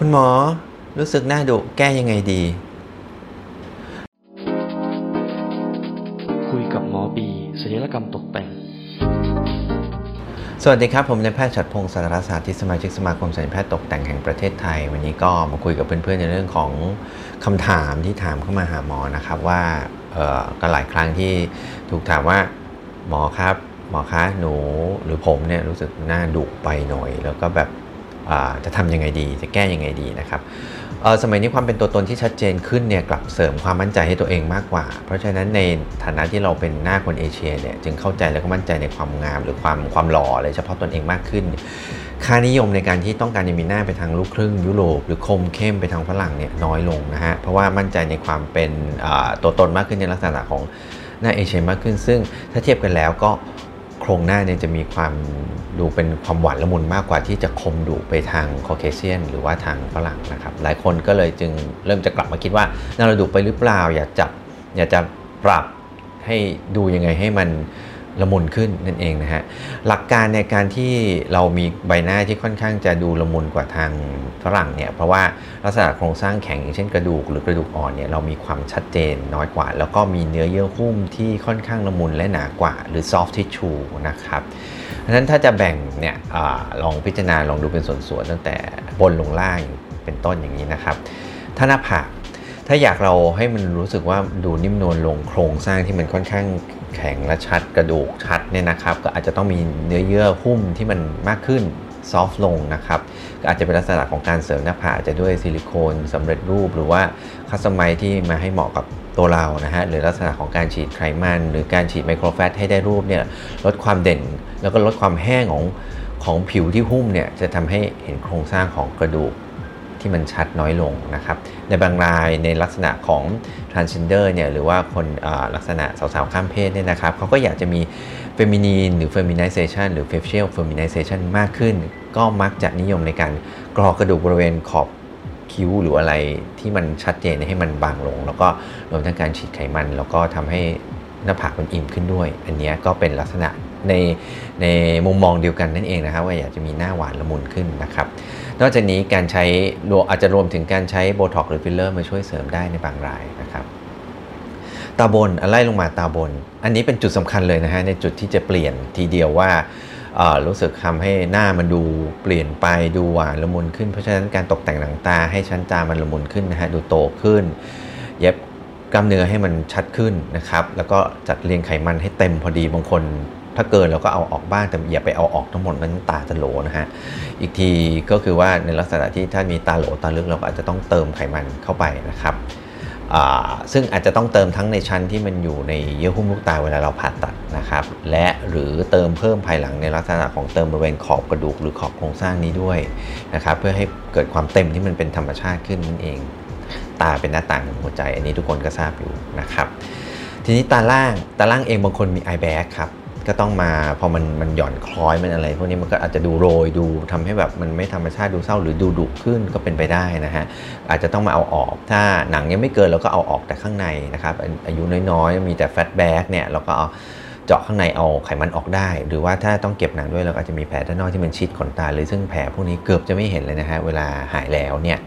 คุณหมอรู้สึกหน้าดุแก้ยังไงดี คุยกับหมอบีศัลยกรรมตกแต่ง สวัสดีครับ ผมนายแพทย์ฉัดพงศ์สารศาสตร์ที่สมาชิกสมาคมศัลยแพทย์ตกแต่งแห่งประเทศไทย วันนี้ก็มาคุยกับเพื่อนๆในเรื่องของคำถามที่ถามเข้ามาหาหมอนะครับว่าก็หลายครั้งที่ถูกถามว่าหมอครับ หมอคะหนูหรือผมเนี่ยรู้สึกหน้าดุไปหน่อย แล้วก็แบบ จะทำยังไงดี จะแก้ยังไงดีนะครับสมัยนี้ความเป็นตัวตนที่ชัดเจนขึ้นเนี่ยกลับเสริมความมั่นใจให้ตัวเองมากกว่า เพราะฉะนั้นในฐานะที่เราเป็นหน้าคนเอเชียเนี่ยจึงเข้าใจและก็มั่นใจในความงาม หรือความความหล่อเลยเฉพาะตนเองมากขึ้น ค่านิยมในการที่ต้องการจะมีหน้าไปทางลูกครึ่งยุโรปหรือคมเข้มไปทางฝรั่งเนี่ยน้อยลงนะฮะเพราะว่ามั่นใจในความเป็นตัวตนมากขึ้นในลักษณะของหน้าเอเชียมากขึ้น ซึ่งถ้าเทียบกันแล้วก็ ครงหน้าเนี่ยจะมีความดูเป็นความหวานละมุนมากกว่าที่จะคมดุไปทางคอเคเซียน หรือว่าทางฝรั่งนะครับ หลายคนก็เลยจึงเริ่มจะกลับมาคิดว่าน่าเราดุไปหรือเปล่า อยากจับอยากจะปรับให้ดูยังไงให้มัน ละมุนขึ้นนั่นเองนะฮะหลักการในการที่เรามีใบหน้าที่ค่อนข้างจะดูละมุนกว่าทางฝรั่งเนี่ยเพราะว่าลักษณะโครงสร้างแข็งอย่างเช่นกระดูกหรือกระดูกอ่อนเนี่ยเรามีความชัดเจนน้อยกว่า แล้วก็มีเนื้อเยื่อหุ้มที่ค่อนข้างละมุนและหนากว่า หรือ soft tissue นะครับเพราะนั้นถ้าจะแบ่งเนี่ยอลองพิจารณาลองดูเป็นส่วนๆตั้งแต่บนลงล่างเป็นต้นอย่างนี้นะครับถ้าหน้าผากถ้าอยากเราให้มันรู้สึกว่าดูนิ่มนวลลงโครงสร้างที่มันค่อนข้าง แข็งและชัดกระดูกชัดเนี่ยนะครับ ก็อาจจะต้องมีเนื้อเยื่อหุ้มที่มันมากขึ้นซอฟต์ลงนะครับก็อาจจะเป็นลักษณะของการเสริมหน้าผากจะด้วยซิลิโคนสำเร็จรูป หรือว่าคัสตอมไมที่มาให้เหมาะกับตัวเรานะฮะหรือลักษณะของการฉีดไขมัน หรือการฉีดไมโครแฟตให้ได้รูปเนี่ยลดความเด่น แล้วก็ลดความแห้งของของผิวที่หุ้มเนี่ยจะทำให้เห็นโครงสร้างของกระดูก ที่มันชัดน้อยลงนะครับในบางรายในลักษณะของ transgender เนี่ยหรือว่าคนลักษณะสาวๆข้ามเพศเนี่ยนะครับเขาก็อยากจะมี feminine หรือ feminization หรือ facial feminization มากขึ้น ก็มักจะนิยมในการกรอกระดูกบริเวณขอบคิ้วหรืออะไรที่มันชัดเจนให้มันบางลง แล้วก็รวมทั้งการฉีดไขมัน แล้วก็ทำให้หน้าผากมันอิ่มขึ้นด้วย อันนี้ก็เป็นลักษณะในในมุมมองเดียวกันนั่นเองนะครับ ว่าอยากจะมีหน้าหวานละมุนขึ้นนะครับ นอกจากนี้การใช้อาจจะรวมถึงการใช้โบท็อกซ์หรือฟิลเลอร์มาช่วยเสริมได้ในบางรายนะครับตาบนไล่ลงมาตาบน อันนี้เป็นจุดสำคัญเลยนะฮะในจุดที่จะเปลี่ยนทีเดียวว่ารู้สึกทำให้หน้ามันดูเปลี่ยนไปดูหวานละมุนขึ้นเพราะฉะนั้นการตกแต่งหนังตาให้ชั้นตามันละมุนขึ้นนะฮะดูโตขึ้น เย็บกล้ามเนื้อให้มันชัดขึ้นนะครับ แล้วก็จัดเรียงไขมันให้เต็มพอดีบางคน ถ้าเกินเราก็เอาออกบ้างแต่อย่าไปเอาออกทั้งหมดมันตาจะโหลนะฮะอีกทีก็คือว่าในลักษณะที่ถ้ามีตาโหลตาลึกเราก็อาจจะต้องเติมไขมันเข้าไปนะครับซึ่งอาจจะต้องเติมทั้งในชั้นที่มันอยู่ในเยื่อหุ้มลูกตาเวลาเราผ่าตัดนะครับ และหรือเติมเพิ่มภายหลังในลักษณะของเติมบริเวณขอบกระดูกหรือขอบโครงสร้างนี้ด้วยนะครับ เพื่อให้เกิดความเต็มที่มันเป็นธรรมชาติขึ้นนั่นเอง ตาเป็นหน้าต่างของหัวใจ อันนี้ทุกคนก็ทราบอยู่นะครับ ทีนี้ตาล่างตาล่างเองบางคนมี eye bag ครับ ก็ต้องมาพอมันมันหย่อนคล้อยมันอะไร พวกนี้มันก็อาจจะดูโรยดูทำให้แบบมันไม่ธรรมชาติดูเศร้าหรือดูดุขึ้นก็เป็นไปได้นะฮะอาจจะต้องมาเอาออก ถ้าหนังยังไม่เกินเราก็เอาออกแต่ข้างในนะครับอายุน้อยๆ มีแต่ fat bag เนี่ยเราก็เอาเจาะข้างในเอาไขมันออกได้ หรือว่าถ้าต้องเก็บหนังด้วยเราอาจจะมีแผลด้านนอกที่มันชิดขนตาเลยซึ่งแผลพวกนี้เกือบจะไม่เห็นเลยนะฮะเวลาหายแล้วเนี่ย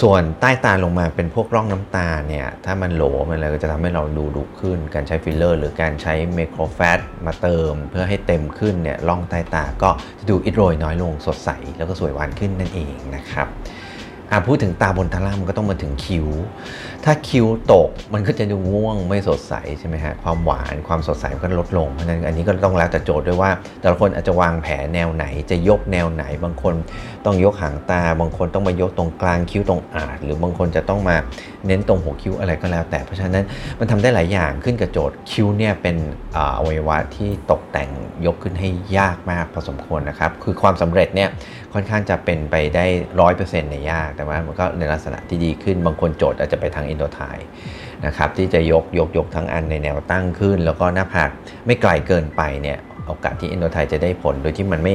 ส่วนใต้ตาลงมาเป็นพวกร่องน้ำตาเนี่ย ถ้ามันโหลมันอะไรก็จะทำให้เราดูดุขึ้น การใช้ฟิลเลอร์ หรือการใช้ micro fat มาเติม เพื่อให้เต็มขึ้นเนี่ยร่องใต้ตาก็จะดูอิดโรยน้อยลงสดใส แล้วก็สวยหวานขึ้นนั่นเองนะครับ พูดถึงตาบนตาล่างมันก็ต้องมาถึงคิ้ว ถ้าคิ้วตกมันก็จะดูง่วงไม่สดใสใช่ไหมฮะความหวานความสดใสมันก็ลดลงเพราะฉะนั้นอันนี้ก็ต้องแล้วแต่โจทย์ด้วยว่า แต่ละคนอาจจะวางแผนแนวไหน จะยกแนวไหน บางคนต้องยกหางตา บางคนต้องมายกตรงกลางคิ้วตรงอาดหรือบางคนจะต้องมาเน้นตรงหัวคิ้วอะไรก็แล้ว แต่เพราะฉะนั้นมันทำได้หลายอย่างขึ้นกับโจทย์คิ้วเนี่ยเป็นอวัยวะที่ตกแต่งยกขึ้นให้ยากมากพอสมควรนะครับคือความสำเร็จเนี่ยค่อนข้างจะเป็นไปได้ร้อยเปอร์เซ็นต์ในยากแต่ว่ามันก็ในลักษณะที่ดีขึ้น บางคนโจทย์อาจจะไปทาง Endotine นะครับที่จะยกยกยกทั้งอันในแนวตั้งขึ้น แล้วก็หน้าผากไม่ไกลเกินไปเนี่ยโอกาสที่ Endotine จะได้ผล โดยที่มันไม่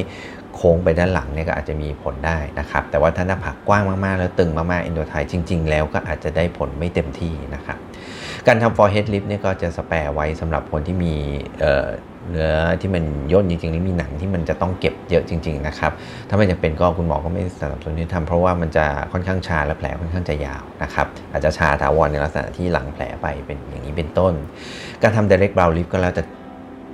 โค้งไปด้านหลังเนี่ยก็อาจจะมีผลได้นะครับ แต่ว่าถ้าหน้าผากกว้างมากๆ แล้วตึงมากๆ Endotine จริง ๆ แล้วก็อาจจะได้ผลไม่เต็มที่นะครับ การทำ forehead lift เนี่ยก็จะ spare ไว้สำหรับคนที่มี เนื้อที่มันย่นจริงๆหรือมีหนังที่มันจะต้องเก็บเยอะจริง ๆ นะครับ ถ้าไม่จำเป็นก็คุณหมอก็ไม่สนับสนุนให้ทำเพราะว่ามันจะค่อนข้างชาและแผลค่อนข้างจะยาวนะครับอาจจะชาถาวรในลักษณะที่หลังแผลไปเป็นอย่างนี้เป็นต้น การทำ direct brow lift ก็แล้วแต่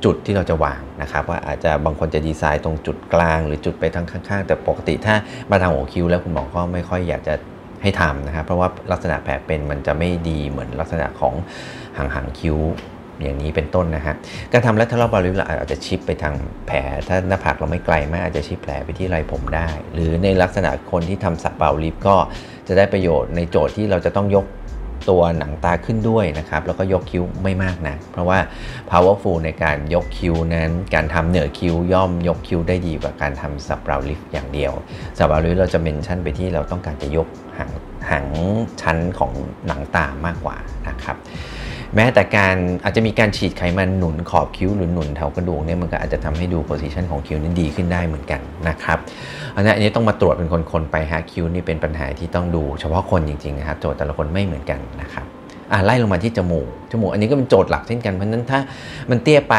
จุดที่เราจะวางนะครับว่าอาจจะบางคนจะดีไซน์ตรงจุดกลาง หรือจุดไปทางข้าง ๆ แต่ปกติถ้ามาทางหัวคิ้วแล้วคุณหมอก็ไม่ค่อยอยากจะให้ทำนะครับเพราะว่าลักษณะแผลเป็นมันจะไม่ดีเหมือนลักษณะของหางหางคิ้ว อย่างนี้เป็นต้นนะฮะการทำ lateral brow lift เราอาจจะ shift ไปทางแผล ถ้าหน้าผากเราไม่ไกลมากอาจจะ shift แผลไปที่ไรผมได้ หรือในลักษณะคนที่ทำ sub-brow lift ก็จะได้ประโยชน์ในโจทย์ที่เราจะต้องยกตัวหนังตาขึ้นด้วยนะครับ แล้วก็ยกคิ้วไม่มากนะ เพราะว่า powerful ในการยกคิ้วนั้น การทำเหนือคิ้วย่อมยกคิ้วได้ดีกว่าการทำ sub-brow lift อย่างเดียว sub-brow lift เราจะ mention ไปที่เราต้องการจะยกหางหางชั้นของหนังตามากกว่านะครับ แม้แต่การอาจจะมีการฉีดไขมันหนุนขอบคิ้วหรือหนุนแถวกระดูกเนี่ยมันก็อาจจะทำให้ดูโพสิชันของคิ้วนั้นดีขึ้นได้เหมือนกันนะครับอันนี้ต้องมาตรวจเป็นคนๆไปฮะคิ้วนี่เป็นปัญหาที่ต้องดูเฉพาะคนจริงๆนะครับโจทย์แต่ละคนไม่เหมือนกันนะครับอะไล่ลงมาที่จมูกจมูกอันนี้ก็เป็นโจทย์หลักเช่นกันเพราะนั้นถ้ามันเตี้ยไป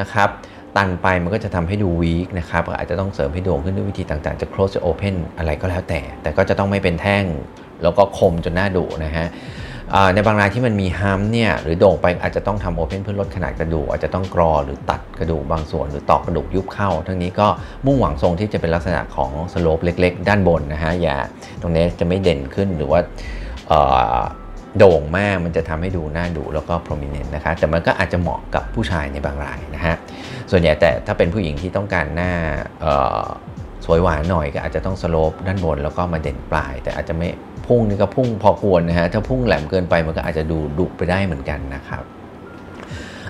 นะครับตันไปมันก็จะทำให้ดูวีคนะครับอาจจะต้องเสริมให้โด่งขึ้นด้วยวิธีต่างๆ จะ close จะ open อะไรก็แล้วแต่ แต่ก็จะต้องไม่เป็นแท่ง แล้วก็คมจนหน้าดุนะฮะ ในบางรายที่มันมี hump เนี่ยหรือโด่งไปอาจจะต้องทำ open เพื่อลดขนาดกระดูกอาจจะต้องกรอหรือตัดกระดูกบางส่วน หรือตอกกระดูกยุบเข้า ทั้งนี้ก็มุ่งหวังทรงที่จะเป็นลักษณะของ slope เล็ก ๆ ด้านบนนะฮะอย่าตรงนี้จะไม่เด่นขึ้นหรือว่าโด่งมากมันจะทำให้ดูหน้าดูแล้วก็ prominent นะคะแต่มันก็อาจจะเหมาะกับผู้ชายในบางรายนะฮะส่วนใหญ่แต่ถ้าเป็นผู้หญิงที่ต้องการหน้าสวยหวานหน่อยก็อาจจะต้อง slope ด้านบนแล้วก็มาเด่นปลาย แต่อาจจะไม่ พุ่งนี่ก็พุ่งพอควรนะฮะถ้าพุ่งแหลมเกินไปมันก็อาจจะดูดุไปได้เหมือนกันนะครับ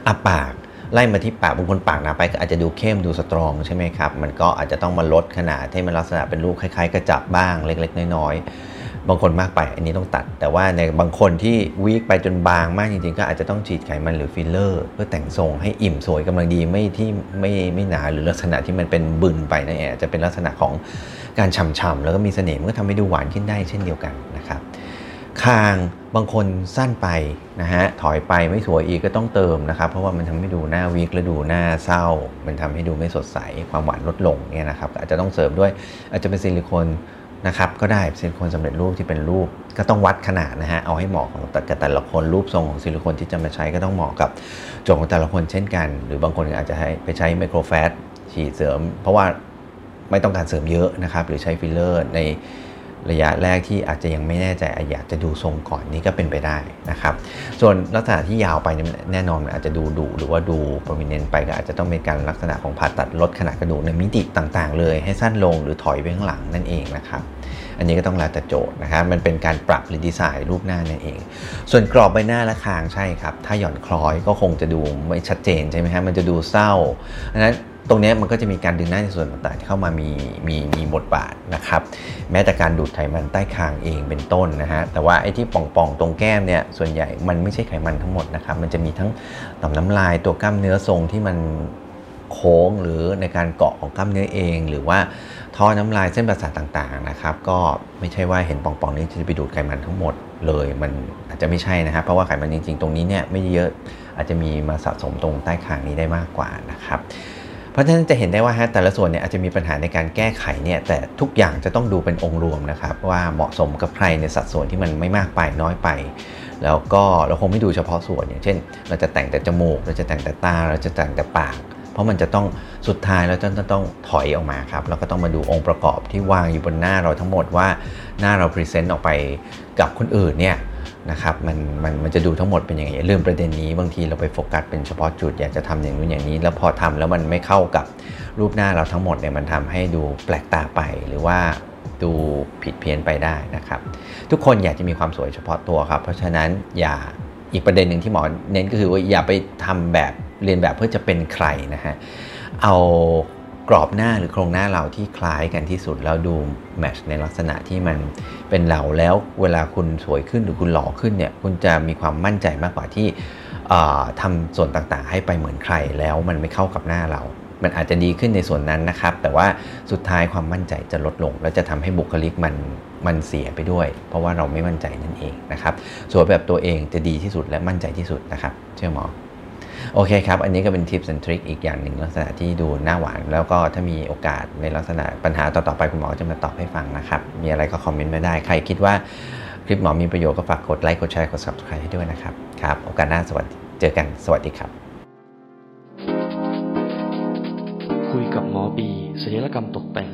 อะปากไล่มาที่ปากบางคนปากหนาไปก็อาจจะดูเข้มดู strong ใช่ไหมครับ มันก็อาจจะต้องมาลดขนาดให้มันลักษณะเป็นรูปคล้ายๆ กระจับบ้างเล็ก ๆ น้อยๆ บางคนมากไปอันนี้ต้องตัด แต่ว่าในบางคนที่ weak ไปจนบางมากจริงๆ ก็อาจจะต้องฉีดไขมันหรือฟิลเลอร์ เพื่อแต่งทรงให้อิ่มสวยกำลังดีไม่ที่ไม่ไม่หนาหรือลักษณะที่มันเป็นบึนไปนั่นเองจะเป็นลักษณะของการฉ่ำๆแล้วก็มีเสน่ห์มันก็ทำให้ดูหวานขึ้นได้เช่นเดียวกันนะครับคางบางคนสั้นไปนะฮะถอยไปไม่สวยอีกก็ต้องเติมนะครับ เพราะว่ามันทำให้ดูหน้าวีคและดูหน้าเศร้า มันทำให้ดูไม่สดใสความหวานลดลงเนี่ยนะครับอาจจะต้องเสริมด้วยอาจจะเป็นซิลิโคน นะครับก็ได้ซิลิโคนสำเร็จรูปที่เป็นรูปก็ต้องวัดขนาดนะฮะเอาให้เหมาะของแต่แต่ละคนรูปทรงของซิลิโคนที่จะมาใช้ก็ต้องเหมาะกับโจทย์ของแต่ละคนเช่นกัน หรือบางคนอาจจะให้ไปใช้ microfat ฉีดเสริม เพราะว่าไม่ต้องการเสริมเยอะนะครับหรือใช้ฟิลเลอร์ใน ระยะแรกที่อาจจะยังไม่แน่ใจอยากจะดูทรงก่อนนี้ก็เป็นไปได้นะครับ ส่วนลักษณะที่ยาวไปแน่นอนอาจจะดูดุหรือว่าดู prominent ไปก็อาจจะต้องเป็นการลักษณะของผ่าตัดลดขนาดกระดูกในมิติต่างๆ เลยให้สั้นลงหรือถอยไปข้างหลังนั่นเองนะครับ อันนี้ก็ต้องแล้วแต่โจทย์นะครับมันเป็นการปรับหรือดีไซน์รูปหน้านั่นเอง ส่วนกรอบใบหน้าและคางใช่ครับ ถ้าหย่อนคล้อยก็คงจะดูไม่ชัดเจนใช่ไหมฮะมันจะดูเศร้าดังนั้น ตรงนี้มันก็จะมีการดึงหน้าในส่วนต่างๆที่เข้ามามีมีมีบทบาทนะครับ แม้แต่การดูดไขมันใต้คางเองเป็นต้นนะฮะแต่ว่าไอ้ที่ป่องๆตรงแก้มเนี่ยส่วนใหญ่มันไม่ใช่ไขมันทั้งหมดนะครับมันจะมีทั้งต่อมน้ำลายตัวกล้ามเนื้อทรงที่มันโค้งหรือในการเกาะของกล้ามเนื้อเอง หรือว่าท่อน้ำลายเส้นประสาทต่างๆนะครับก็ไม่ใช่ว่าเห็นป่องๆนี้จะไปดูดไขมันทั้งหมดเลยมันอาจจะไม่ใช่นะครับเพราะว่าไขมันจริงๆ ตรงนี้เนี่ยไม่เยอะอาจจะมีมาสะสมตรงใต้คางนี้ได้มากกว่านะครับ เพราะฉะนั้นจะเห็นได้ว่าแต่ละส่วนเนี่ยอาจจะมีปัญหาในการแก้ไขเนี่ยแต่ทุกอย่างจะต้องดูเป็นองค์รวมนะครับว่าเหมาะสมกับใครในสัดส่วนที่มันไม่มากไปน้อยไป แล้วก็เราคงไม่ดูเฉพาะส่วนอย่างเช่น เราจะแต่งแต่จมูก เราจะแต่งแต่ตา เราจะแต่งแต่ปาก เพราะมันจะต้องสุดท้ายเราจะต้องถอยออกมาครับแล้วก็ต้องมาดูองค์ประกอบที่วางอยู่บนหน้าเราทั้งหมดว่าหน้าเรา present ออกไปกับคนอื่นเนี่ย นะครับมันมันมันจะดูทั้งหมดเป็นยังไงอย่าลืมประเด็นนี้บางทีเราไปโฟกัสเป็นเฉพาะจุดอยากจะทำอย่างนู้นอย่างนี้ แล้วพอทำแล้วมันไม่เข้ากับรูปหน้าเราทั้งหมดเนี่ยมันทำให้ดูแปลกตาไปหรือว่าดูผิดเพี้ยนไปได้นะครับ ทุกคนอยากจะมีความสวยเฉพาะตัวครับ เพราะฉะนั้นอย่าอีกประเด็นหนึ่งที่หมอเน้นก็คือว่าอย่าไปทำแบบเรียนแบบเพื่อจะเป็นใครนะฮะเอา กรอบหน้าหรือโครงหน้าเราที่คล้ายกันที่สุด แล้วดูแมชในลักษณะที่มันเป็นเราแล้วเวลาคุณสวยขึ้นหรือคุณหล่อขึ้นเนี่ยคุณจะมีความมั่นใจมากกว่าที่ทำส่วนต่างๆ ให้ไปเหมือนใครแล้วมันไม่เข้ากับหน้าเรา มันอาจจะดีขึ้นในส่วนนั้นนะครับ แต่ว่าสุดท้ายความมั่นใจจะลดลง แล้วจะทำให้บุคลิกมันมันเสียไปด้วย เพราะว่าเราไม่มั่นใจนั่นเองนะครับสวยแบบตัวเองจะดีที่สุดและมั่นใจที่สุดนะครับ เชื่อหมอ โอเคครับ อันนี้ก็เป็นทิปส์ and ทริคอีกอย่างหนึ่งลักษณะที่ดูหน้าหวาน แล้วก็ถ้ามีโอกาสในลักษณะปัญหาต่อๆไปคุณหมอจะมาตอบให้ฟังนะครับ มีอะไรก็คอมเมนต์มาได้ ใครคิดว่าคลิปหมอมีประโยชน์ก็ฝากกดไลค์กดแชร์กด subscribe ให้ด้วยนะครับครับโอกาสหน้าสวัสดีเจอกันสวัสดีครับ คุยกับหมอบีศัลยกรรมตกแต่ง